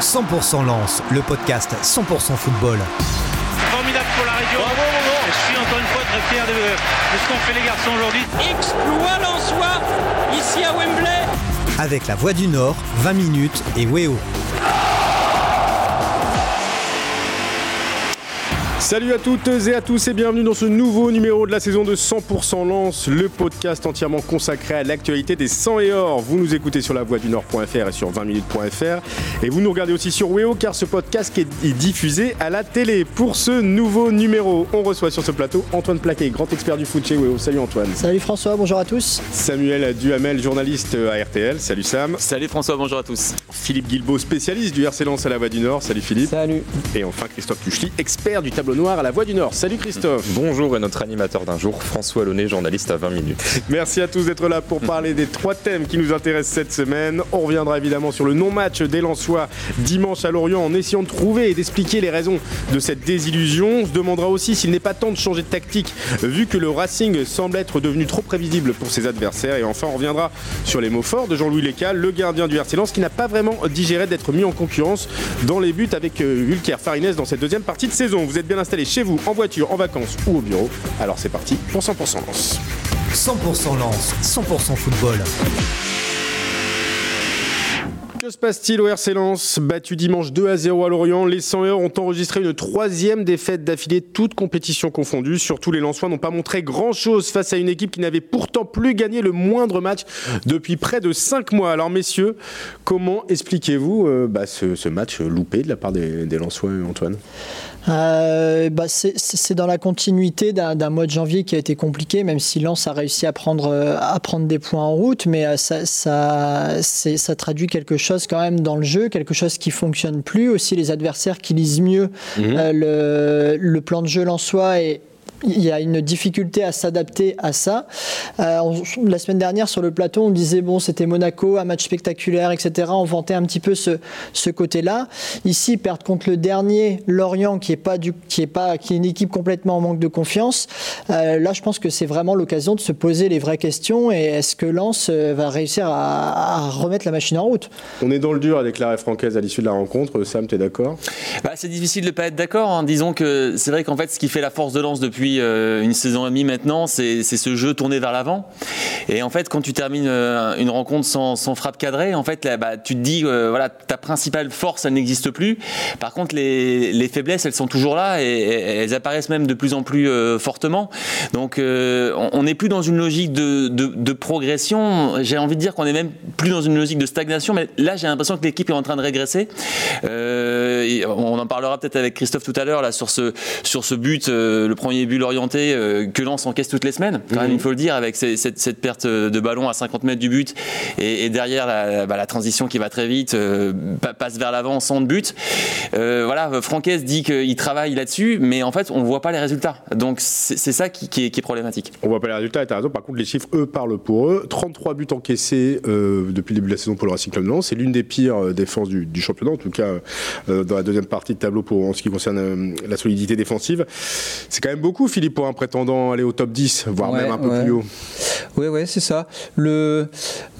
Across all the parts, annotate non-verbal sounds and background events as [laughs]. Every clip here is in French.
100% Lance, le podcast 100% football. Formidable pour la région. Je suis encore une fois très fier de, de ce qu'ont fait les garçons aujourd'hui. Exploit Lensois ici à Wembley. Avec la Voix du Nord, 20 minutes et Weo. Salut à toutes et à tous et bienvenue dans ce nouveau numéro de la saison de 100% Lance, le podcast entièrement consacré à l'actualité des 100 et or. Vous nous écoutez sur la voix du Nord.fr et sur 20minutes.fr et vous nous regardez aussi sur Weo car ce podcast est diffusé à la télé. Pour ce nouveau numéro, on reçoit sur ce plateau Antoine Plaquet, grand expert du foot chez Weo. Salut Antoine. Salut François, bonjour à tous. Samuel Duhamel, journaliste à RTL. Salut Sam. Salut François, bonjour à tous. Philippe Guilbeault, spécialiste du RC Lens à la voix du Nord. Salut Philippe. Salut. Et enfin Christophe Tuchely, expert du tableau noir à la Voix du Nord. Salut Christophe. Bonjour et notre animateur d'un jour, François Launay, journaliste à 20 minutes. Merci à tous d'être là pour parler des trois thèmes qui nous intéressent cette semaine. On reviendra évidemment sur le non-match des Lensois dimanche à Lorient en essayant de trouver et d'expliquer les raisons de cette désillusion. On se demandera aussi s'il n'est pas temps de changer de tactique vu que le Racing semble être devenu trop prévisible pour ses adversaires. Et enfin, on reviendra sur les mots forts de Jean-Louis Lécal, le gardien du RC Lens qui n'a pas vraiment digéré d'être mis en concurrence dans les buts avec Hulker Farines dans cette deuxième partie de saison. Vous êtes bien installés chez vous, en voiture, en vacances ou au bureau. Alors c'est parti pour 100% Lance. 100% Lance, 100% football. Que se passe-t-il au RC Lens? Battu dimanche 2 à 0 à Lorient, les 100 heures ont enregistré une troisième défaite d'affilée, toutes compétitions confondues. Surtout, les Lensois n'ont pas montré grand-chose face à une équipe qui n'avait pourtant plus gagné le moindre match depuis près de 5 mois. Alors, messieurs, comment expliquez-vous euh, bah, ce, ce, match loupé de la part des, des Lensois, Antoine? Euh, bah c'est dans la continuité d'un mois de janvier qui a été compliqué, même si Lens a réussi à prendre, à prendre des points en route, mais ça, ça, ça traduit quelque chose quand même dans le jeu, quelque chose qui fonctionne plus, aussi les adversaires qui lisent mieux mmh. euh, le, le, plan de jeu lensois et il y a une difficulté à s'adapter à ça. Euh, on, la semaine dernière, sur le plateau, on disait bon, c'était Monaco, un match spectaculaire, etc. On vantait un petit peu ce, ce côté-là. Ici, perdre contre le dernier, Lorient, qui est pas du, qui est pas, qui est une équipe complètement en manque de confiance. Euh, là, je pense que c'est vraiment l'occasion de se poser les vraies questions. Et est-ce que Lens va réussir à, à, remettre la machine en route? On est dans le dur avec l'arrêt francaise à l'issue de la rencontre. Sam, tu es d'accord? Bah, C'est difficile de ne pas être d'accord. Hein. Disons que c'est vrai qu'en fait, ce qui fait la force de Lens depuis une saison et demie maintenant, c'est ce jeu tourné vers l'avant. Et en fait, quand tu termines une rencontre sans, sans frappe cadrée, en fait, bah, tu te dis, euh, voilà, ta principale force, elle n'existe plus. Par contre, les, les, faiblesses, elles sont toujours là et, elles apparaissent même de plus en plus euh, fortement. Donc, euh, on n'est plus dans une logique de, de, progression. J'ai envie de dire qu'on est même plus dans une logique de stagnation. Mais là, j'ai l'impression que l'équipe est en train de régresser. on en parlera peut-être avec Christophe tout à l'heure là sur ce sur ce but, le premier but orienté euh, que Lens encaisse toutes les semaines, quand même, il faut le dire, avec cette, cette, perte de ballon à 50 mètres du but et, et derrière la, bah, la, transition qui va très vite, euh, passe vers l'avant sans de but. Euh, voilà, Franquès dit qu'il travaille là-dessus, mais en fait, on voit pas les résultats. Donc c'est ça qui, qui, est, qui, est, problématique. On voit pas les résultats, et as raison. Par contre, les chiffres, eux, parlent pour eux. 33 buts encaissés euh, depuis le début de la saison pour le Racing Club Lens. C'est l'une des pires défenses du, du, championnat, en tout cas dans la deuxième partie de tableau pour en ce qui concerne la solidité défensive. C'est quand même beaucoup, Philippe, pour un prétendant aller au top 10, voire ouais, même un peu ouais. plus haut. Oui, ouais, c'est ça. Le...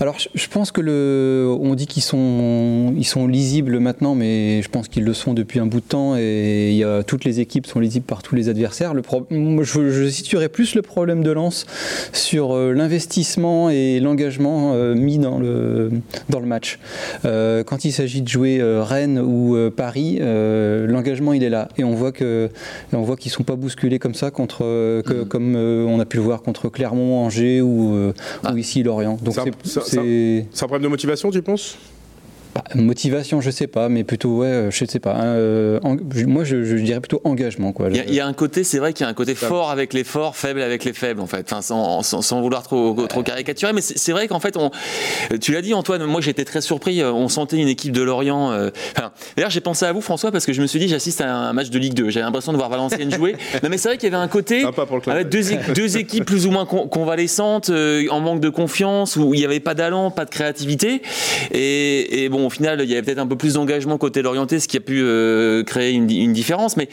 Alors, je pense que le... on dit qu'ils sont... Ils sont lisibles maintenant, mais je pense qu'ils le sont depuis un bout de temps et il y a... toutes les équipes sont lisibles par tous les adversaires. Le pro... je, je situerais plus le problème de Lens sur euh, l'investissement et l'engagement euh, mis dans le, dans le match. Euh, quand il s'agit de jouer Rennes ou euh, Paris, l'engagement il est là et on voit que on voit qu'ils sont pas bousculés comme ça contre que, mmh. comme on a pu le voir contre Clermont, Angers ou, ah. ou ici Lorient. Donc c'est un problème de motivation, tu penses? Bah, motivation, je sais pas, mais plutôt, ouais, je sais pas. Euh, en, moi, je, je, dirais plutôt engagement. Quoi. Il y, a, il y a un côté, c'est vrai qu'il y a un côté fort avec les forts, faible avec les faibles, en fait, enfin, sans, sans, sans vouloir trop, trop caricaturer. Mais c'est vrai qu'en fait, on, tu l'as dit, Antoine, moi j'étais très surpris. On sentait une équipe de Lorient. Euh, enfin, D'ailleurs, j'ai pensé à vous, François, parce que je me suis dit, j'assiste à un match de Ligue 2. J'avais l'impression de voir Valenciennes jouer. [laughs] Non, mais c'est vrai qu'il y avait un côté avec deux, deux, équipes plus ou moins con, convalescentes, euh, en manque de confiance, où il n'y avait pas d'allant, pas de créativité. Et, et bon, au final, il y avait peut-être un peu plus d'engagement côté l'orienté, ce qui a pu euh, créer une, une, différence. Mais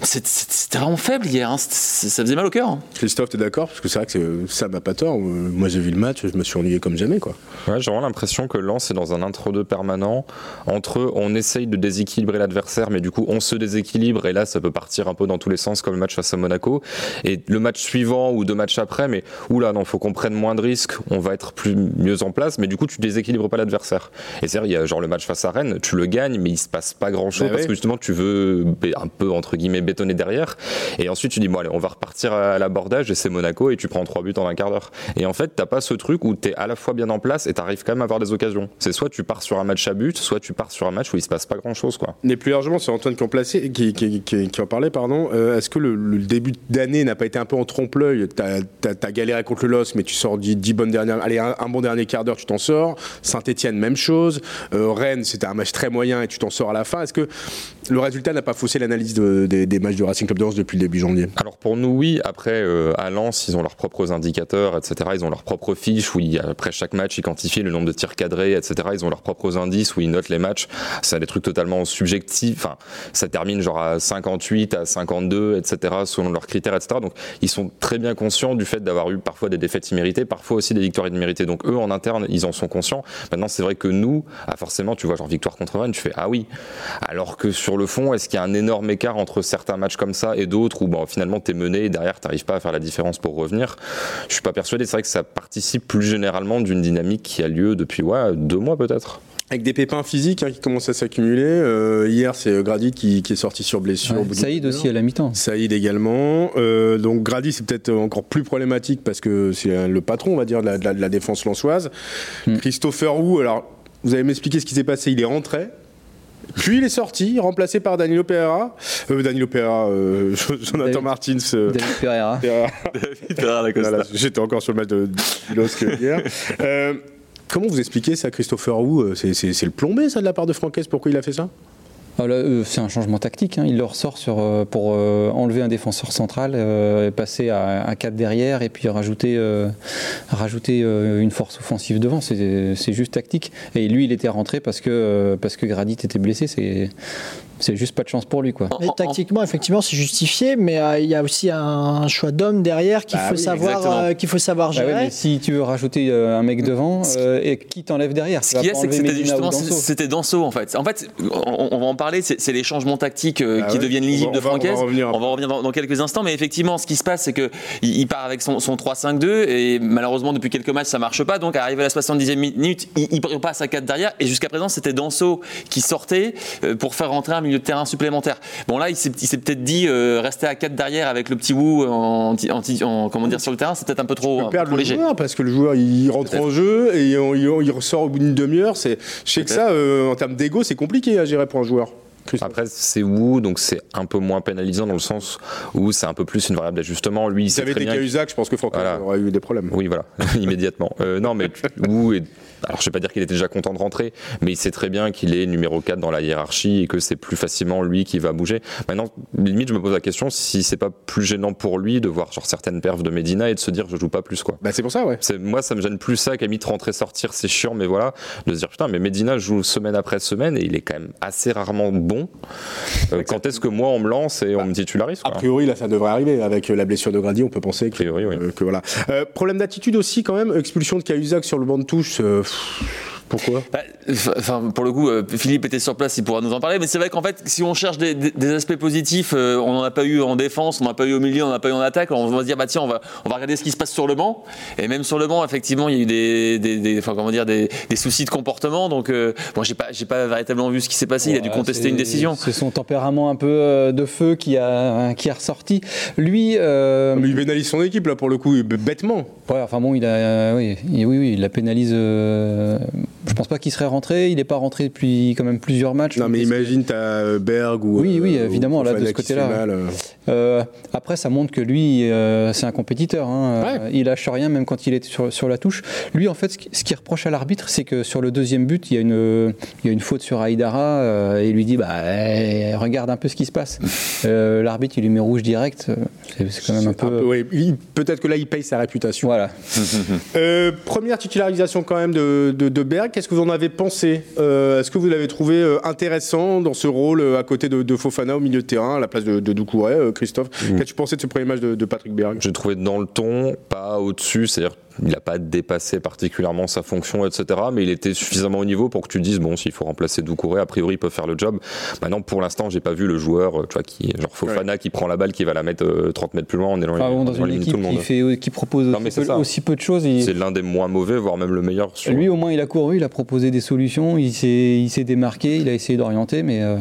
C'était vraiment faible hier, hein. ça faisait mal au cœur. Hein. Christophe, tu es d'accord? Parce que c'est vrai que ça m'a pas tort. Moi j'ai vu le match, je me suis ennuyé comme jamais. Quoi. Ouais, j'ai vraiment l'impression que Lens est dans un entre-deux permanent. Entre eux, on essaye de déséquilibrer l'adversaire, mais du coup on se déséquilibre et là ça peut partir un peu dans tous les sens comme le match face à Monaco. Et le match suivant ou deux matchs après, mais oula, non, faut qu'on prenne moins de risques, on va être plus mieux en place, mais du coup tu déséquilibres pas l'adversaire. Et c'est-à-dire, il y a genre le match face à Rennes, tu le gagnes, mais il se passe pas grand-chose bah parce que justement tu veux un peu entre guillemets bétonner derrière. Et ensuite, tu dis, bon, allez, on va repartir à l'abordage et c'est Monaco et tu prends trois buts en un quart d'heure. Et en fait, t'as pas ce truc où tu es à la fois bien en place et t'arrives quand même à avoir des occasions. C'est soit tu pars sur un match à but, soit tu pars sur un match où il se passe pas grand chose, quoi. Mais plus largement, c'est Antoine qui en, placé, qui, qui, qui, en parlait, pardon. Euh, est-ce que le, début d'année n'a pas été un peu en trompe-l'œil? T'as as, galéré contre le LOS, mais tu sors 10, bonnes dernières. Allez, un, bon dernier quart d'heure, tu t'en sors. Saint-Etienne, même chose. Euh, Rennes, c'était un match très moyen et tu t'en sors à la fin. Est-ce que le résultat n'a pas faussé l'analyse des, matchs de Racing Club de Lens depuis le début janvier Alors pour nous, oui. Après, euh, à Lens, ils ont leurs propres indicateurs, etc. Ils ont leurs propres fiches où, après chaque match, ils quantifient le nombre de tirs cadrés, etc. Ils ont leurs propres indices où ils notent les matchs. C'est des trucs totalement subjectifs. Enfin, ça termine genre à 58, à 52, etc. selon leurs critères, etc. Donc ils sont très bien conscients du fait d'avoir eu parfois des défaites imméritées, parfois aussi des victoires imméritées. Donc eux, en interne, ils en sont conscients. Maintenant, c'est vrai que nous, ah, forcément, tu vois, genre victoire contre Rennes, tu fais ah oui. Alors que sur le fond, est-ce qu'il y a un énorme écart entre certains matchs comme ça et d'autres où bon, finalement tu es mené et derrière tu n'arrives pas à faire la différence pour revenir Je suis pas persuadé. C'est vrai que ça participe plus généralement d'une dynamique qui a lieu depuis ouais, deux mois peut-être avec des pépins physiques hein, qui commencent à s'accumuler. Euh, hier, c'est euh, Gradit qui, est sorti sur blessure. Saïd aussi à la mi-temps. Saïd également. Euh, donc Gradit, c'est peut-être encore plus problématique parce que c'est le patron, on va dire, de la, défense lançoise. Hmm. Christopher Wu, alors vous allez m'expliquer ce qui s'est passé. Il est rentré. Puis il est sorti, remplacé par Danilo Pereira. Euh, Danilo Pereira, euh, [laughs] Jonathan Martins. Euh, David Pereira. [laughs] David Pereira, voilà, J'étais encore sur le match de, de hier. [laughs] Euh, comment vous expliquez ça, Christopher Wu C'est le plombé, ça, de la part de Franquès Pourquoi il a fait ça? euh, c'est un changement tactique. Hein. Il le ressort sur, euh, pour euh, enlever un défenseur central, passer à, à 4 derrière et puis rajouter, rajouter une force offensive devant. C'est juste tactique. Et lui, il était rentré parce que, parce que Gradit était blessé. C'est c'est juste pas de chance pour lui. Quoi. Mais tactiquement, effectivement, c'est justifié, mais euh, il y a aussi un choix d'homme derrière qu'il bah faut, savoir, euh, qu'il faut savoir bah gérer. mais si tu veux rajouter euh, un mec devant, et qui t'enlève derrière Ce qu'il y a, c'est que c'était justement c'était Danso en fait. En fait, on, va en parler, c'est les changements tactiques bah qui deviennent lisibles de Francaise. On, va revenir dans, quelques instants, mais effectivement, ce qui se passe, c'est qu'il il part avec son, 3-5-2, et malheureusement, depuis quelques matchs, ça marche pas. Donc, arrivé à la 70e minute, il, il passe à 4 derrière, et jusqu'à présent, c'était Danso qui sortait pour faire rentrer un milieu de terrain supplémentaire. Bon là, il s'est peut-être dit euh, rester à 4 derrière avec le petit Wu en, en, comment dire sur le terrain, c'est peut-être un peu trop, un peu léger. Joueur, parce que le joueur il rentre en jeu et il, ressort au bout d'une demi-heure. C'est, je sais que ça, euh, en termes d'ego, c'est compliqué à gérer pour un joueur. Après, c'est Wu, donc c'est un peu moins pénalisant dans le sens où c'est un peu plus une variable d'ajustement. Lui, il avait des cas je pense que Franck aurait eu des problèmes. Oui, voilà, [laughs] immédiatement. Euh, non, mais Wu [laughs] est alors je vais pas dire qu'il était déjà content de rentrer, mais il sait très bien qu'il est numéro 4 dans la hiérarchie et que c'est plus facilement lui qui va bouger. Maintenant, limite, je me pose la question si c'est pas plus gênant pour lui de voir genre certaines perfs de Medina et de se dire je joue pas plus quoi. Bah c'est pour ça ouais. Moi ça me gêne plus ça qu'à limite rentrer sortir c'est chiant mais voilà de se dire putain mais Medina joue semaine après semaine et il est quand même assez rarement bon. Euh, quand est-ce que moi on me lance et on me titularise quoi? A priori là ça devrait arriver avec la blessure de Grady on peut penser que, euh, que voilà. Euh, problème d'attitude aussi quand même expulsion de Cahuzac sur le banc de touche. Abraço. Pourquoi? Bah, Enfin, pour le coup, euh, Philippe était sur place, il pourra nous en parler. Mais c'est vrai qu'en fait, si on cherche des, aspects positifs, euh, on n'en a pas eu en défense, on n'en a pas eu au milieu, on n'en a pas eu en attaque. On va se dire, bah tiens, on va, on va regarder ce qui se passe sur le banc. Et même sur le banc, effectivement, il y a eu des, des, enfin, comment dire, des, soucis de comportement. Donc, euh, bon, j'ai pas, j'ai pas véritablement vu ce qui s'est passé. il a dû contester une décision. C'est son tempérament un peu de feu qui a, qui a ressorti. Lui, il pénalise son équipe là pour le coup, bêtement. Ouais, enfin bon, il a, oui, oui, oui, il la pénalise je pense pas qu'il serait rentré. Il n'est pas rentré depuis quand même plusieurs matchs. Non, mais imagine, tu as Berg ou. Oui, oui, euh, évidemment, là, de ce côté-là. Euh. Euh, après, ça montre que lui, c'est un compétiteur. Hein. Il lâche rien, même quand il est sur, sur la touche. Lui, en fait, ce qu'il reproche à l'arbitre, c'est que sur le deuxième but, il y a une, il y a une faute sur Aïdara et il lui dit bah, eh, regarde un peu ce qui se passe. [laughs] l'arbitre, il lui met rouge direct. C'est quand même un peu. Peut-être que là, il paye sa réputation. Voilà. [laughs] première titularisation quand même de, de, de Berg qu'est-ce que vous en avez pensé euh, Est-ce que vous l'avez trouvé euh, intéressant dans ce rôle à côté de, Fofana au milieu de terrain, à la place de, de Doucouré Christophe, mm. qu'as-tu pensé de ce premier match de, de Patrick Berg? J'ai trouvé dans le ton, pas au-dessus, c'est-à-dire il n'a pas dépassé particulièrement sa fonction, etc. Mais il était suffisamment au niveau pour que tu dises bon, s'il faut remplacer Doucouré, a priori il peut faire le job. Maintenant, pour l'instant, j'ai pas vu le joueur, tu vois, qui genre Fofana qui prend la balle, qui va la mettre 30 euh, mètres plus loin en éloignant dans une équipe qui, fait, qui propose aussi, peu, de choses. C'est l'un des moins mauvais, voire même le meilleur. Lui, au moins, il a couru, il a proposé des solutions, il s'est démarqué, il a essayé d'orienter, mais, euh,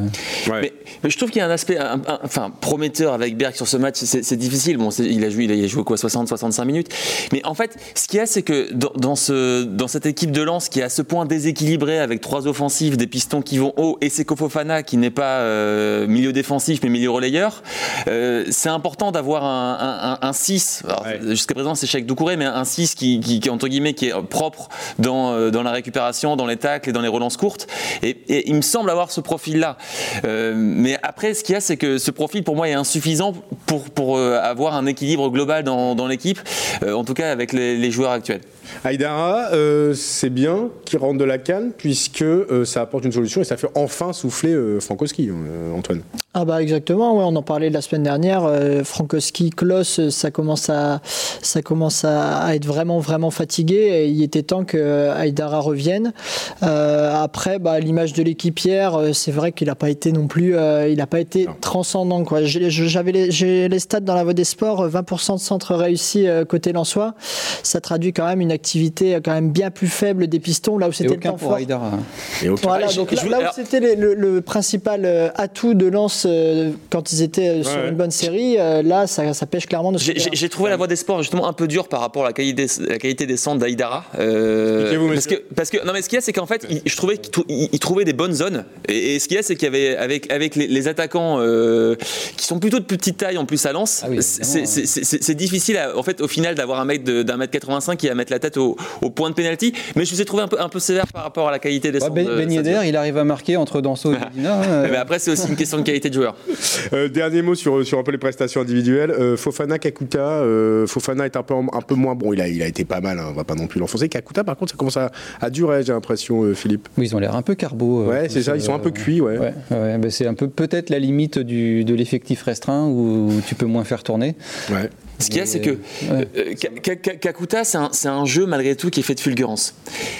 mais, je trouve qu'il y a un aspect, enfin, prometteur avec Berg sur ce match. C'est difficile. Bon, il a joué, il a joué quoi, 60-65 minutes. Mais en fait, ce qu'il y a, c'est que dans, ce, dans cette équipe de lance qui est à ce point déséquilibrée avec trois offensives, des pistons qui vont haut et Seko Fofana qui n'est pas euh, milieu défensif mais milieu relayeur, euh, c'est important d'avoir un, un, 6. Jusqu'à présent, c'est Cheikh Doucouré, mais un 6 qui, qui, entre guillemets, qui est propre dans, euh, dans la récupération, dans les tacles et dans les relances courtes. Et, il me semble avoir ce profil-là. mais après, ce qu'il y a, c'est que ce profil, pour moi, est insuffisant pour, pour avoir un équilibre global dans, dans l'équipe, en tout cas avec les, les joueurs actuels. Aïdara, euh, c'est bien qu'il rentre de la canne puisque euh, ça apporte une solution et ça fait enfin souffler euh, Frankowski, Antoine. Ah bah exactement, ouais, on en parlait la semaine dernière. Frankowski, Kloss, ça commence à ça commence à, être vraiment vraiment fatigué et il était temps que Aïdara revienne. après, bah, l'image de l'équipière, c'est vrai qu'il n'a pas été non plus, il n'a pas été transcendant quoi. J'avais les, j'ai les stats dans la voie des sports, 20% de centres réussis côté Lensois. Ça traduit quand même une activité quand même bien plus faible des pistons, là où c'était le temps fort. Et voilà, donc là, où c'était le, principal euh, atout de lance euh, quand ils étaient euh, sur une bonne série, là ça, ça, pêche clairement de J'ai trouvé la voie des sports justement un peu dure par rapport à la qualité, la qualité des centres d'Aïdara. parce, que, parce que, non mais ce qu'il y a c'est qu'en fait je trouvais qu'il trouvait des bonnes zones et, ce qu'il y a c'est qu'il y avait avec, avec les, attaquants qui sont plutôt de petite taille en plus à lance, ah c'est difficile en fait au final d'avoir un mec d'un mètre 85 qui va mettre la tête au, point de pénalty. Mais je vous ai trouvé un peu, un peu sévère par rapport à la qualité des ouais, Ben, ben Yedder, il arrive à marquer entre Danso et [laughs] Medina. Hein. mais après, c'est aussi une question de qualité de joueur. Euh, dernier mot sur, sur un peu les prestations individuelles. Euh, Fofana, Kakuta. Euh, Fofana est un peu, un peu moins bon. Il a, il a été pas mal, hein, on va pas non plus l'enfoncer. Kakuta, par contre, ça commence à, à durer, j'ai l'impression, Philippe. Oui, ils ont l'air un peu carbo. ouais, c'est ça, ils sont un peu cuits. Ouais. ouais, ouais ben, c'est un peu peut-être la limite du, de l'effectif restreint où tu peux moins faire tourner. Ouais. Ce qu'il y a, c'est que euh, Kakuta, c'est un, jeu malgré tout qui est fait de fulgurance.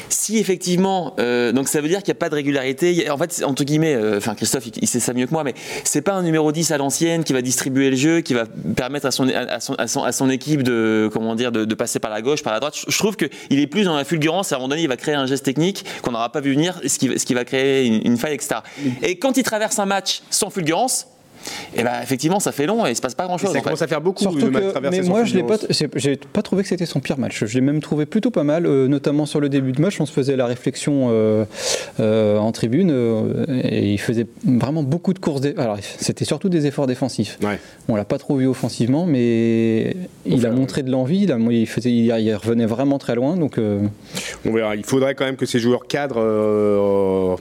Si effectivement, euh, donc ça veut dire qu'il n'y a pas de régularité. En fait, entre guillemets, euh, enfin Christophe, il, sait ça mieux que moi, mais c'est pas un numéro 10 à l'ancienne qui va distribuer le jeu, qui va permettre à son, à son, équipe de, comment dire, de, passer par la gauche, par la droite. Je, trouve qu'il est plus dans la fulgurance. À un moment donné, il va créer un geste technique qu'on n'aura pas vu venir, ce qui, va créer une, une faille, etc. Et quand il traverse un match sans fulgurance, et ben effectivement ça fait long et il se passe pas grand chose. Ça commence à faire beaucoup Surtout de que, Mais moi je l'ai pas, trouvé que c'était son pire match. Je l'ai même trouvé plutôt pas mal, euh, notamment sur le début de match. On se faisait la réflexion euh, euh, en tribune et il faisait vraiment beaucoup de courses. Alors c'était surtout des efforts défensifs. Ouais. On l'a pas trop vu offensivement, mais il a montré de l'envie. Il, il, faisait, il, revenait vraiment très loin. Donc on verra. Il faudrait quand même que ces joueurs cadres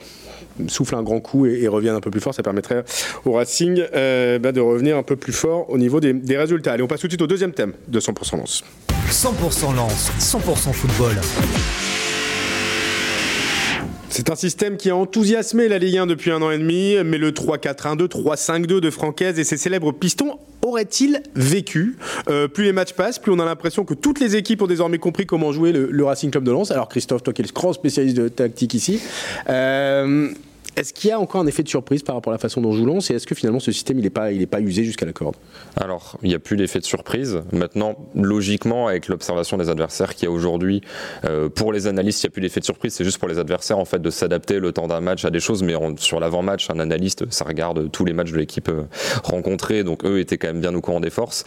souffle un grand coup et, revienne un peu plus fort. Ça permettrait au Racing euh, bah, de revenir un peu plus fort au niveau des, résultats. Allez, on passe tout de suite au deuxième thème de 100% Lance. 100% Lance, 100% football. C'est un système qui a enthousiasmé la Ligue 1 depuis un an et demi, mais le 3-4-1-2, 3-5-2 de Francaise et ses célèbres pistons auraient-ils vécu? Euh, Plus les matchs passent, plus on a l'impression que toutes les équipes ont désormais compris comment jouer le, Racing Club de Lens. Alors Christophe, toi qui es le grand spécialiste de tactique ici, euh, est-ce qu'il y a encore un effet de surprise par rapport à la façon dont joue Lens et est-ce que finalement ce système il n'est pas, il pas usé jusqu'à la corde? Alors, il n'y a plus l'effet de surprise. Maintenant, logiquement, avec l'observation des adversaires qu'il y a aujourd'hui, euh, pour les analystes, il n'y a plus l'effet de surprise. C'est juste pour les adversaires en fait de s'adapter le temps d'un match à des choses. Mais sur l'avant-match, un analyste, ça regarde tous les matchs de l'équipe euh, rencontrée, donc eux étaient quand même bien au courant des forces.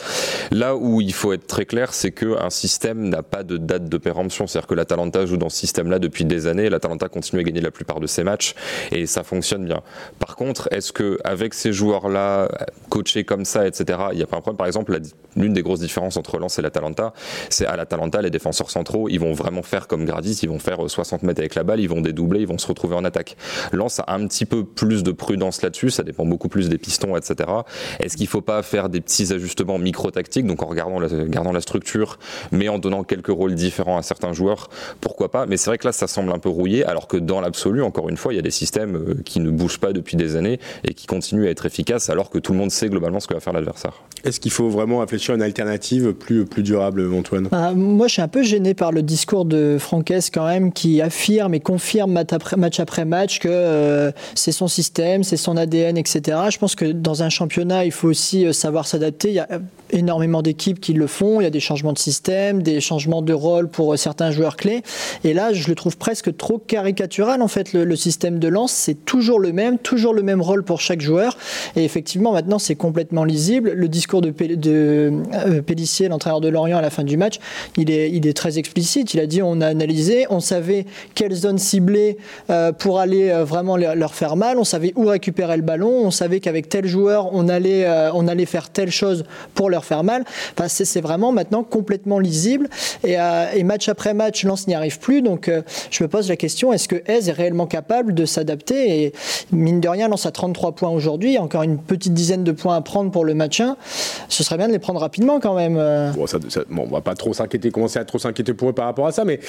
Là où il faut être très clair, c'est qu'un système n'a pas de date de péremption. C'est-à-dire que l'Atalanta joue dans ce système-là depuis des années. L'Atalanta continue à gagner la plupart de ses matchs et ça ça fonctionne bien. Par contre, est-ce que avec ces joueurs-là, coachés comme ça, etc., il n'y a pas un problème Par exemple, l'une des grosses différences entre Lens et l'Atalanta, c'est à l'Atalanta, les défenseurs centraux, ils vont vraiment faire comme Gradis, ils vont faire 60 mètres avec la balle, ils vont dédoubler, ils vont se retrouver en attaque. Lens a un petit peu plus de prudence là-dessus, ça dépend beaucoup plus des pistons, etc. Est-ce qu'il ne faut pas faire des petits ajustements micro-tactiques, donc en regardant la, gardant la structure, mais en donnant quelques rôles différents à certains joueurs, pourquoi pas? Mais c'est vrai que là, ça semble un peu rouillé, alors que dans l'absolu, encore une fois, il y a des systèmes euh, qui ne bougent pas depuis des années et qui continuent à être efficaces, alors que tout le monde sait globalement ce que va faire l'adversaire. Est-ce qu'il faut vraiment réfléchir à une alternative plus, plus durable, Antoine? Ah, Moi, je suis un peu gêné par le discours de Franquès quand même, qui affirme et confirme match après match, après match que euh, c'est son système, c'est son ADN, etc. Je pense que dans un championnat, il faut aussi euh, savoir s'adapter. Il y a énormément d'équipes qui le font. Il y a des changements de système, des changements de rôle pour certains joueurs clés. Et là, je le trouve presque trop caricatural. En fait, le, système de lance, c'est toujours le même, toujours le même rôle pour chaque joueur. Et effectivement, maintenant, c'est complètement lisible. Le discours de, de euh, l'entraîneur de Lorient, à la fin du match, il est, très explicite. Il a dit on a analysé, on savait quelle zone cibler euh, pour aller euh, vraiment leur faire mal, on savait où récupérer le ballon, on savait qu'avec tel joueur, on allait faire telle chose pour leur faire mal. Enfin, c'est vraiment maintenant complètement lisible. Euh, et, match après match, Lens n'y arrive plus. Donc euh, je me pose la question est-ce que Hez est réellement capable de s'adapter Et mine de rien, Lens a 33 points aujourd'hui, encore une petite dizaine de points à prendre pour le match 1. Ce serait bien de les prendre rapidement quand même. Euh. Bon, ça, bon on va pas trop s'inquiéter, commencer à trop s'inquiéter pour eux par rapport à ça, mais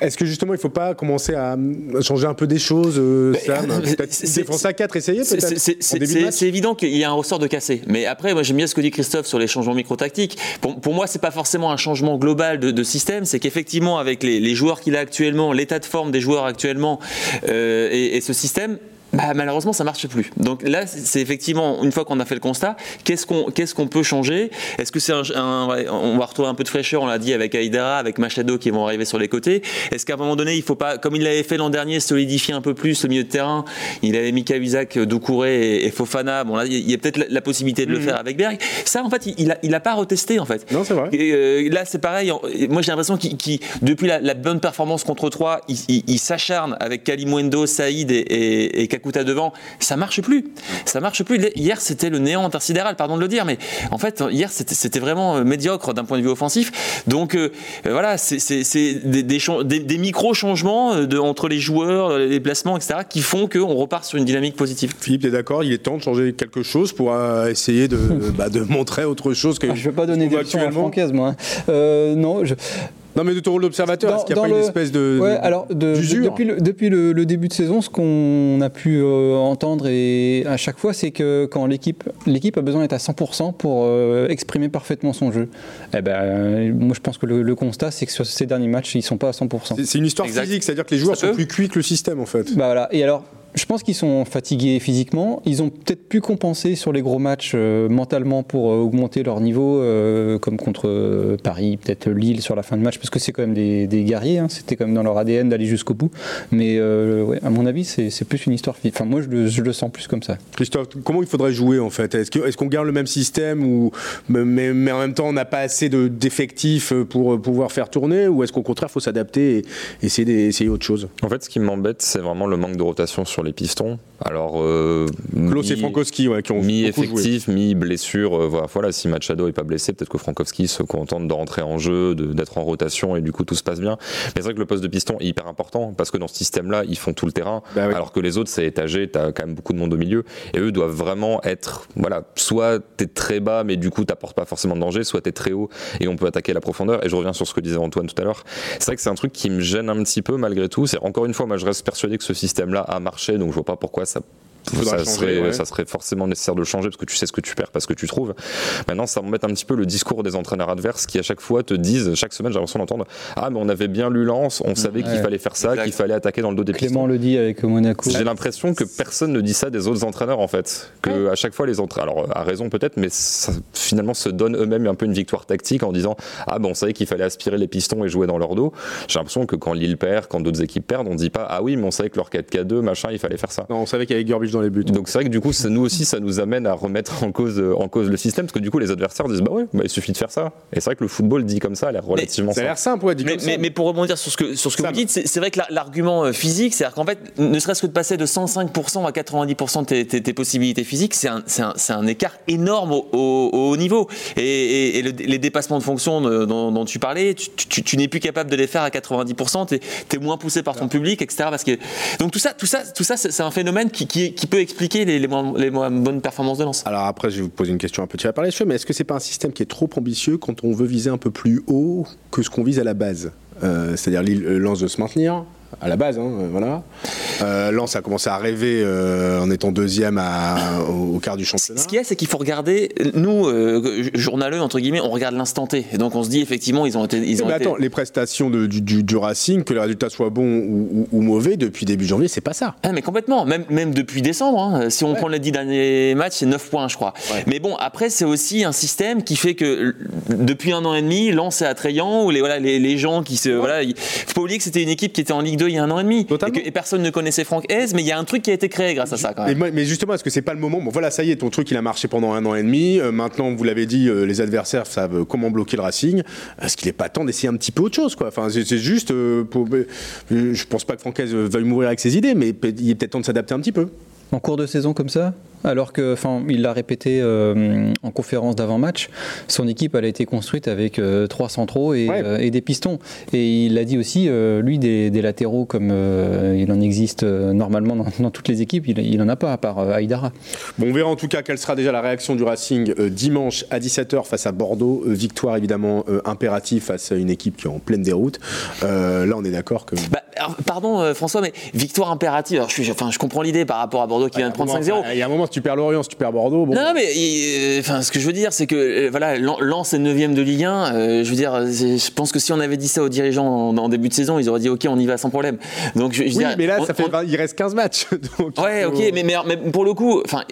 est-ce que justement il faut pas commencer à changer un peu des choses, Sam Peut-être défense à 4, essayer peut-être C'est évident qu'il y a un ressort de cassé. Mais après, moi j'aime bien ce que dit Christophe sur les changements micro-tactiques. Pour, pour moi, c'est pas forcément un changement global de, système, c'est qu'effectivement, avec les, joueurs qu'il a actuellement, l'état de forme des joueurs actuellement euh, et, ce système, bah, malheureusement, ça marche plus. Donc là, c'est effectivement, une fois qu'on a fait le constat, qu'est-ce qu'on qu'est-ce qu'on peut changer? Est-ce que c'est un, On va retrouver un peu de fraîcheur, on l'a dit, avec Aïdara, avec Machado qui vont arriver sur les côtés. Est-ce qu'à un moment donné, il faut pas, comme il l'avait fait l'an dernier, solidifier un peu plus le milieu de terrain? Il avait mis Kavizak, Doucouré et, Fofana. Bon, là, il y a peut-être la, possibilité de le mhm. faire avec Berg. Ça, en fait, il a, il a pas retesté, en fait. Non, c'est vrai. Euh, là, c'est pareil. Moi, j'ai l'impression qu'il, depuis la, bonne performance contre 3, il, s'acharne avec Kalimwendo, Saïd et, et, et Kakuta devant, ça marche plus. Ça marche plus. Hier, c'était le néant intersidéral, pardon de le dire, mais en fait, hier, c'était vraiment euh, médiocre d'un point de vue offensif. Donc euh, euh, voilà, c'est des, des, des micro-changements entre les joueurs, les placements, etc., qui font qu'on repart sur une dynamique positive. Philippe, tu es d'accord Il est temps de changer quelque chose pour essayer de, [laughs] bah, de montrer autre chose que. Ah, je ne vais pas donner des leçons à Francaise, moi. Hein. non, je, non, mais de ton rôle d'observateur, est-ce qu'il n'y a pas une espèce de. Ouais, alors, depuis, le, depuis le, début de saison, ce qu'on a pu euh, entendre et à chaque fois, c'est que quand l'équipe, l'équipe a besoin d'être à 100% pour euh, exprimer parfaitement son jeu. Eh ben, moi, je pense que le, constat, c'est que sur ces derniers matchs, ils ne sont pas à 100%. C'est, une histoire physique, c'est-à-dire que les joueurs sont plus cuits que le système, en fait. Bah voilà. Et alors, je pense qu'ils sont fatigués physiquement. Ils ont peut-être pu compenser sur les gros matchs euh, mentalement pour euh, augmenter leur niveau, euh, comme contre Paris, peut-être Lille sur la fin de match, parce que c'est quand même des, guerriers. Hein. C'était quand même dans leur ADN d'aller jusqu'au bout. Mais ouais, à mon avis, c'est plus une histoire. Enfin, moi, je le, sens plus comme ça. Christophe, comment il faudrait jouer en fait? Est-ce qu'on garde le même système ou mais, mais, en même temps, on n'a pas assez d'effectifs pour pouvoir faire tourner? Ou est-ce qu'au contraire, il faut s'adapter et essayer d'essayer autre chose? En fait, ce qui m'embête, c'est vraiment le manque de rotation sur les pistons. Alors, euh, Klaus et Frankowski, qui ont mi-effectif, mi-blessure. Euh, voilà, si Machado n'est pas blessé, peut-être que Frankowski se contente de rentrer en jeu, d'être en rotation et du coup tout se passe bien. Mais c'est vrai que le poste de piston est hyper important parce que dans ce système-là, ils font tout le terrain, bah alors que les autres c'est étagé, t'as quand même beaucoup de monde au milieu et eux doivent vraiment être, voilà, soit t'es très bas mais du coup t'apportes pas forcément de danger, soit t'es très haut et on peut attaquer la profondeur. Et je reviens sur ce que disait Antoine tout à l'heure. C'est vrai que c'est un truc qui me gêne un petit peu malgré tout. C'est encore une fois, moi je reste persuadé que ce système-là a marché donc je vois pas pourquoi ça ça serait, ça serait forcément nécessaire de le changer parce que tu sais ce que tu perds, parce que tu trouves. Maintenant, ça m'embête un petit peu le discours des entraîneurs adverses qui à chaque fois te disent, chaque semaine, j'ai l'impression d'entendre Ah, mais on avait bien lu Lance, on savait qu'il fallait faire ça, qu'il fallait attaquer dans le dos des Clément le dit avec Monaco. J'ai l'impression que personne ne dit ça des autres entraîneurs en fait. Que à chaque fois, les entraîneurs, alors à raison peut-être, mais ça, finalement se donnent eux-mêmes un peu une victoire tactique en disant Ah, bon, on savait qu'il fallait aspirer les pistons et jouer dans leur dos. J'ai l'impression que quand Lille perd, quand d'autres équipes perdent, on dit pas Ah oui, mais on savait que leur 4K2, machin, il fallait faire ça. Non, on savait qu'avec Dans les buts. Donc c'est vrai que du coup, ça, nous aussi, ça nous amène à remettre en cause, en cause le système, parce que du coup, les adversaires disent bah ouais, bah, il suffit de faire ça. Et c'est vrai que le football dit comme ça, a l'air relativement Ça a simple. l'air simple, ouais, dit Mais, comme ça. mais- pour rebondir sur ce que, sur ce que vous dites, c'est c'est vrai que la- l'argument euh, physique, c'est-à-dire qu'en fait, ne serait-ce que de passer de 105% à 90% de tes, tes- tes possibilités physiques, c'est un, c'est un- c'est un écart énorme au, au- au haut niveau. Et, et- et le- les dépassements de fonction de- dont, dont tu parlais, tu, tu- tu n'es plus capable de les faire à 90%, tu es, moins poussé par ton public, etc. Parce que, donc tout ça, tout ça, tout ça c'est c'est un phénomène qui, qui- qui peut expliquer les, moins, bonnes performances de Lens. Alors après, je vais vous poser une question un peu tirée par les cheveux, mais est-ce que c'est pas un système qui est trop ambitieux quand on veut viser un peu plus haut que ce qu'on vise à la base? Euh, C'est-à-dire euh, Lens de se maintenir à la base, hein, voilà. Euh, Lens a commencé à rêver euh, en étant deuxième à- au, au quart du championnat. Ce qu'il y a, c'est qu'il faut regarder, nous, euh, journaleux, entre guillemets, on regarde l'instant T. Et donc on se dit, effectivement, ils ont été. Ils ont mais été- attends, les prestations de- du, du- du Racing, que le résultat soit bon ou, ou- ou mauvais, depuis début janvier, c'est pas ça. Ah, mais complètement, même, même depuis décembre. hein. Si on Ouais. prend les 10 derniers matchs, c'est 9 points, je crois. Mais bon, après, c'est aussi un système qui fait que depuis un an et demi, Lens est attrayant, ou les, voilà, les, les gens qui se. Voilà, il faut pas oublier que c'était une équipe qui était en Ligue 2 il y a un an et demi. Et, que, et personne ne connaissait Franck Hez, mais il y a un truc qui a été créé grâce à ça quand même. mais justement, est-ce que c'est pas le moment? Bon, voilà, ça y est, ton truc, il a marché pendant un an et demi. Euh, maintenant, vous l'avez dit, euh, les adversaires savent comment bloquer le Racing. Est-ce qu'il est pas temps d'essayer un petit peu autre chose, quoi Enfin, c'est juste. euh, pour- euh, je pense pas que Francaise veuille mourir avec ses idées, mais il est peut-être temps de s'adapter un petit peu. En cours de saison comme ça, alors que, enfin, il l'a répété euh, en conférence d'avant-match, son équipe elle a été construite avec euh, trois centraux et, Ouais. euh, et des pistons. Et il l'a dit aussi, euh, lui, des, des latéraux comme euh, il en existe euh, normalement dans, dans toutes les équipes, il, il en a pas à part euh, Aïdara. Bon, on verra en tout cas quelle sera déjà la réaction du Racing euh, dimanche à 17h face à Bordeaux. Euh, victoire évidemment euh, impérative face à une équipe qui est en pleine déroute. Euh, là, on est d'accord que. Bah, alors, pardon euh, François, mais victoire impérative. Alors, je, suis, enfin, je comprends l'idée par rapport à Bordeaux qui vient de prendre 5-0. Il y a un moment, tu perds Lorient, si tu perds Bordeaux, bon. Non, mais euh, enfin, ce que je veux dire, c'est que euh, voilà, Lens est 9 de Ligue 1. euh, je veux dire, je pense que si on avait dit ça aux dirigeants en, en début de saison, ils auraient dit OK, on y va sans problème. Donc, je, je veux oui, mais là, on- ça fait on- 20 il reste 15 matchs. [laughs] donc Ouais, faut- ok, mais, mais, mais pour le coup, enfin,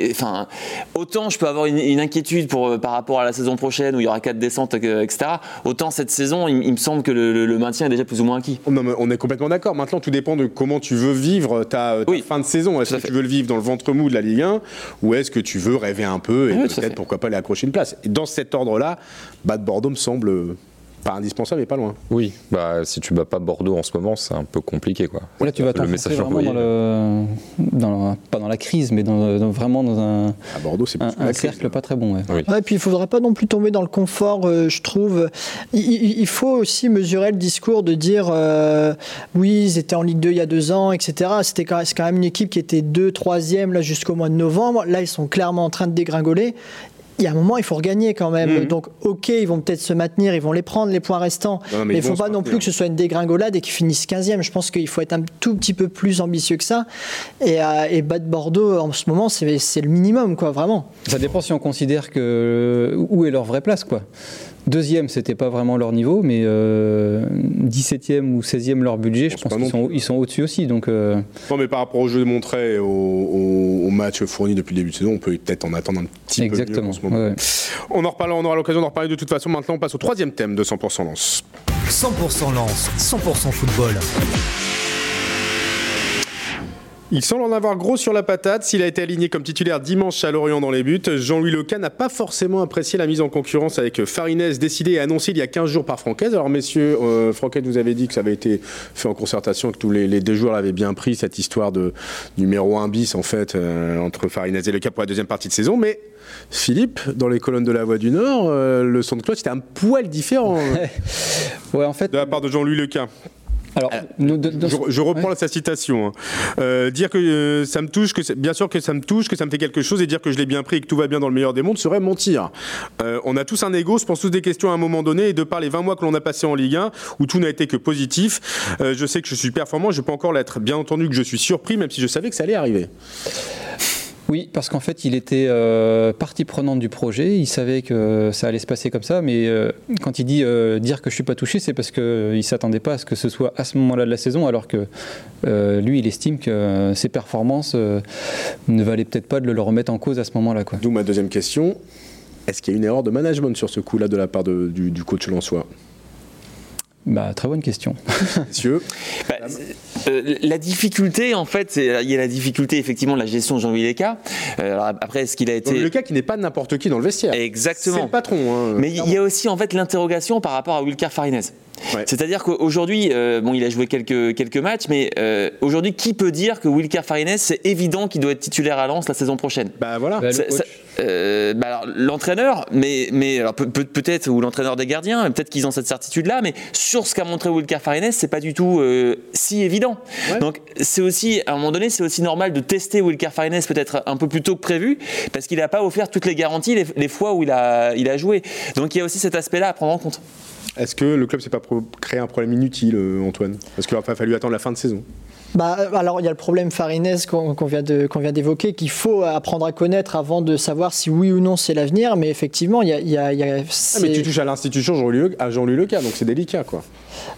autant je peux avoir une, une inquiétude pour, par rapport à la saison prochaine où il y aura quatre descentes, etc. Autant cette saison, il, il me semble que le, le- le maintien est déjà plus ou moins acquis. Non, mais on est complètement d'accord. Maintenant, tout dépend de comment tu veux vivre ta, ta Oui. fin de saison. Est-ce que tu veux le vivre dans le ventre mou de la Ligue 1 ou est-ce que tu veux rêver un peu et Oui, fait. peut-être pourquoi pas aller accrocher une place Et dans cet ordre-là, battre Bordeaux me semble pas indispensable mais pas loin. Oui, bah si tu bats pas Bordeaux en ce moment, c'est un peu compliqué quoi. Là, tu vas le message vraiment dans le, dans pas dans la crise, mais dans, dans- vraiment dans un, À Bordeaux, c'est un, crise. cercle pas très bon. ouais. Oui. Ouais, puis il faudra pas non plus tomber dans le confort, euh, je trouve. Il, faut aussi mesurer le discours de dire euh, oui, ils étaient en Ligue 2 il y a deux ans, etc. C'était quand, c'est quand même une équipe qui était 2 troisième là jusqu'au mois de novembre. Là, ils sont clairement en train de dégringoler. Il y a un moment, il faut regagner quand même. Mhm. Donc, ok, ils vont peut-être se maintenir, ils vont les prendre, les points restants. Non, mais il ne faut pas non plus que ce soit une dégringolade et qu'ils finissent 15e. Je pense qu'il faut être un tout petit peu plus ambitieux que ça. Et, euh, et battre Bordeaux en ce moment, c'est c'est le minimum, quoi, vraiment. Ça dépend si on considère que où est leur vraie place, quoi. Deuxième, c'était pas vraiment leur niveau, mais euh, 17e ou 16e leur budget, je pense pas qu'ils non sont, ils sont au-dessus aussi. Donc, euh, Non, mais par rapport au jeu montré et au, au, au match fourni depuis le début de saison, on peut peut-être en attendre un petit peu mieux exactement. en ce moment. ouais. On en reparlera, on aura l'occasion d'en reparler de toute façon. Maintenant, on passe au troisième thème de 100% Lance. 100% lance, 100% football. Il semble en avoir gros sur la patate. S'il a été aligné comme titulaire dimanche à Lorient dans les buts, Jean-Louis Leca n'a pas forcément apprécié la mise en concurrence avec Farinez, décidé et annoncé il y a 15 jours par Francaise. Alors, messieurs, euh, Francaise vous avez dit que ça avait été fait en concertation, que tous les, les deux joueurs l'avaient bien pris, cette histoire de numéro 1 bis, en fait, euh, entre Farinez et Leca pour la deuxième partie de saison. Mais Philippe, dans les colonnes de la Voix du Nord, euh, le son de cloche était un poil différent [laughs] Ouais, en fait, de la part de Jean-Louis Leca. Alors, de- Je, je reprends ouais. sa citation. hein. Euh, dire que euh, ça me touche, que c'est- bien sûr que ça me touche, que ça me fait quelque chose, et dire que je l'ai bien pris et que tout va bien dans le meilleur des mondes serait mentir. Euh, on a tous un ego, se pose tous des questions à un moment donné, et de par les 20 mois que l'on a passé en Ligue 1, où tout n'a été que positif, euh, je sais que je suis performant, je peux encore l'être. Bien entendu que je suis surpris, même si je savais que ça allait arriver. Oui, parce qu'en fait, il était euh, partie prenante du projet. Il savait que ça allait se passer comme ça, mais euh, quand il dit euh, dire que je suis pas touché, c'est parce qu'il ne s'attendait pas à ce que ce soit à ce moment-là de la saison, alors que euh, lui, il estime que euh, ses performances euh, ne valaient peut-être pas de le remettre en cause à ce moment-là. D'où ma deuxième question. Est-ce qu'il y a une erreur de management sur ce coup-là de la part du, du coach Lançois bah, Très bonne question. [laughs] Messieurs bah, euh, la difficulté, en fait, il y a la difficulté effectivement de la gestion de Jean-Louis Leca. Euh, après, est-ce qu'il a été. Le cas qui n'est pas n'importe qui dans le vestiaire. Exactement. C'est le patron. Hein, Mais il y a aussi en fait l'interrogation par rapport à Wilcar Farinez. C'est-à-dire qu'aujourd'hui, euh, bon, il a joué quelques, quelques matchs, mais euh, aujourd'hui, qui peut dire que Wilker Farines, c'est évident qu'il doit être titulaire à Lens la saison prochaine? Bah voilà. Bah, euh, bah, l'entraîneur, mais, mais alors peut-être ou l'entraîneur des gardiens, peut-être qu'ils ont cette certitude-là, mais sur ce qu'a montré Wilker Farines, c'est pas du tout si évident. Donc c'est aussi, à un moment donné, c'est aussi normal de tester Wilker Farines peut-être un peu plus tôt que prévu, parce qu'il n'a pas offert toutes les garanties les, les, fois où il a, il a joué. Donc il y a aussi cet aspect-là à prendre en compte. Est-ce que le club s'est pas créé un problème inutile, euh, Antoine? Parce qu'il a fallu attendre la fin de saison. Bah, alors il y a le problème Farinez qu'on vient d'évoquer qu'il faut apprendre à connaître avant de savoir si oui ou non c'est l'avenir mais effectivement il y a, y a, y a ah, mais tu touches à l'institution Jean-Louis Jean Leca donc c'est délicat quoi.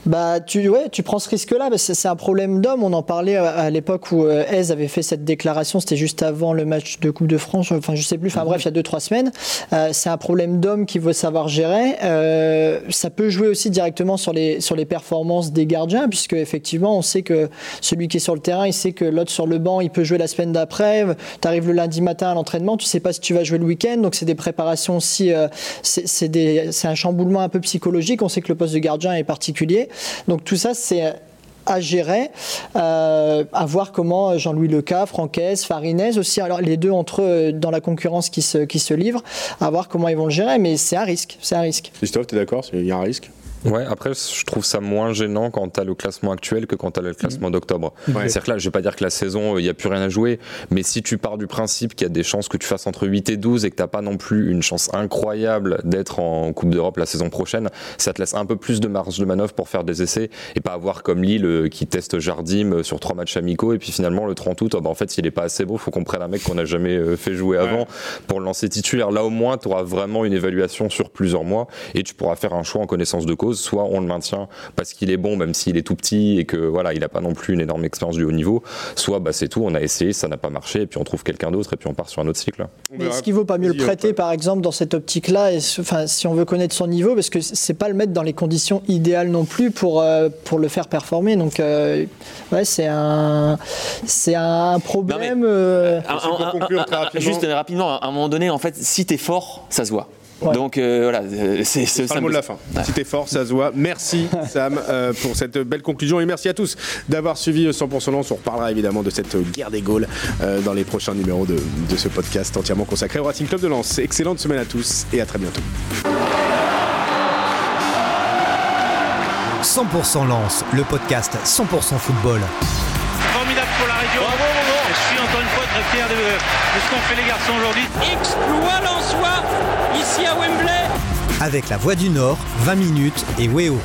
Bah tu ouais tu prends ce risque là c'est un problème d'homme. On en parlait à, l'époque où euh, avait fait cette déclaration c'était juste avant le match de Coupe de France enfin je sais plus enfin bref il y a deux trois semaines. Euh, c'est un problème d'homme qu'il veut savoir gérer. Euh, ça peut jouer aussi directement sur les sur les performances des gardiens puisque effectivement on sait que celui qui est sur le terrain, il sait que l'autre sur le banc, il peut jouer la semaine d'après. Tu arrives le lundi matin à l'entraînement, tu sais pas si tu vas jouer le week-end. Donc c'est des préparations aussi, euh, c'est un chamboulement un peu psychologique. On sait que le poste de gardien est particulier. Donc tout ça, c'est à gérer, euh, à voir comment Jean-Louis Leca, Francaise, Farinez aussi, alors les deux entre eux dans la concurrence qui se, qui se livrent, à voir comment ils vont le gérer, mais c'est un risque, c'est un risque. Christophe, tu es d'accord? Il y a un risque? Ouais, après, je trouve ça moins gênant quand t'as le classement actuel que quand t'as le classement d'octobre. C'est-à-dire que là, je vais pas dire que la saison, il n'y a plus rien à jouer, mais si tu pars du principe qu'il y a des chances que tu fasses entre 8 et 12 et que t'as pas non plus une chance incroyable d'être en Coupe d'Europe la saison prochaine, ça te laisse un peu plus de marge de manœuvre pour faire des essais et pas avoir comme Lille euh, qui teste Jardim euh, sur trois matchs amicaux et puis finalement le 30 août, oh, bah, en fait, s'il est pas assez beau, faut qu'on prenne un mec qu'on n'a jamais euh, fait jouer avant pour le lancer titulaire. Là, au moins, tu auras vraiment une évaluation sur plusieurs mois et tu pourras faire un choix en connaissance de cause. Soit on le maintient parce qu'il est bon, même s'il est tout petit et que voilà, il n'a pas non plus une énorme expérience du haut niveau. Soit bah, c'est tout, on a essayé, ça n'a pas marché, et puis on trouve quelqu'un d'autre, et puis on part sur un autre cycle. Mais est-ce qu'il vaut pas mieux le prêter, par exemple, dans cette optique-là, enfin, si on veut connaître son niveau, parce que c'est pas le mettre dans les conditions idéales non plus pour, euh, pour le faire performer. Donc, euh, ouais, c'est un, c'est un problème. Euh, juste rapidement, à un moment donné, en fait, si tu es fort, ça se voit. Donc euh, voilà, euh, c'est le mot de la fin. Si t'es fort, ça se voit. Merci [laughs] Sam euh, pour cette belle conclusion et merci à tous d'avoir suivi 100% Lance. On reparlera évidemment de cette guerre des Gaules dans les prochains numéros de, de ce podcast entièrement consacré au Racing Club de Lens. Excellente semaine à tous et à très bientôt. 100% Lance, le podcast 100% football. Fier de, de ce qu'ont fait les garçons aujourd'hui. Exploit soi ici à Wembley. Avec la Voix du Nord, 20 minutes et Weo.